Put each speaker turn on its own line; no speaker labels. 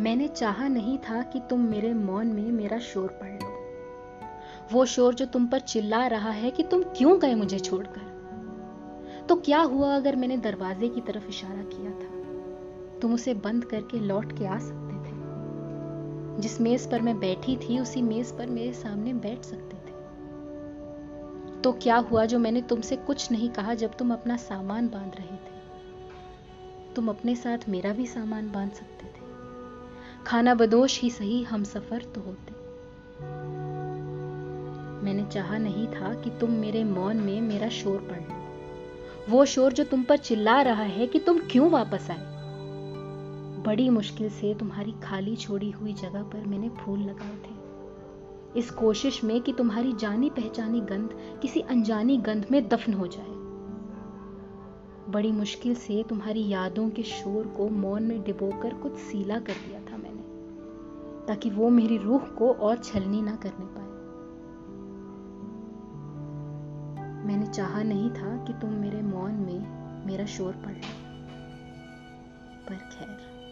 मैंने चाहा नहीं था कि तुम मेरे मौन में मेरा शोर पढ़ लो। वो शोर जो तुम पर चिल्ला रहा है कि तुम क्यों गए मुझे छोड़कर? तो क्या हुआ अगर मैंने दरवाजे की तरफ़ इशारा किया था? तुम उसे बंद करके लौट के आ सकते थे। जिस मेज पर मैं बैठी थी, उसी मेज पर मेरे सामने बैठ सकते थे। तो क्या हुआ जो मैंने तुमसे कुछ नहीं कहा जब तुम अपना सामान बाँध रहे थे? तुम अपने साथ मेरा भी सामान बाँध सकते खाना बदोश ही सही हम सफ़र तो होते। मैंने चाहा नहीं था कि तुम मेरे मौन में मेरा शोर पढ़ लो। वो शोर जो तुम पर चिल्ला रहा है कि तुम क्यों वापस आए? बड़ी मुश्किल से तुम्हारी खाली छोड़ी हुई जगह पर मैंने फूल लगाए थे। इस कोशिश में कि तुम्हारी जानी पहचानी गंध किसी अनजानी गंध में दफन हो जाए। बड़ी मुश्किल से तुम्हारी यादों के शोर को मौन में डिबोकर कुछ सीला कर दिया था। ताकि वो मेरी रूह को और छलनी ना करने पाए। मैंने चाहा नहीं था कि तुम मेरे मौन में मेरा शोर पढ़ पर खैर।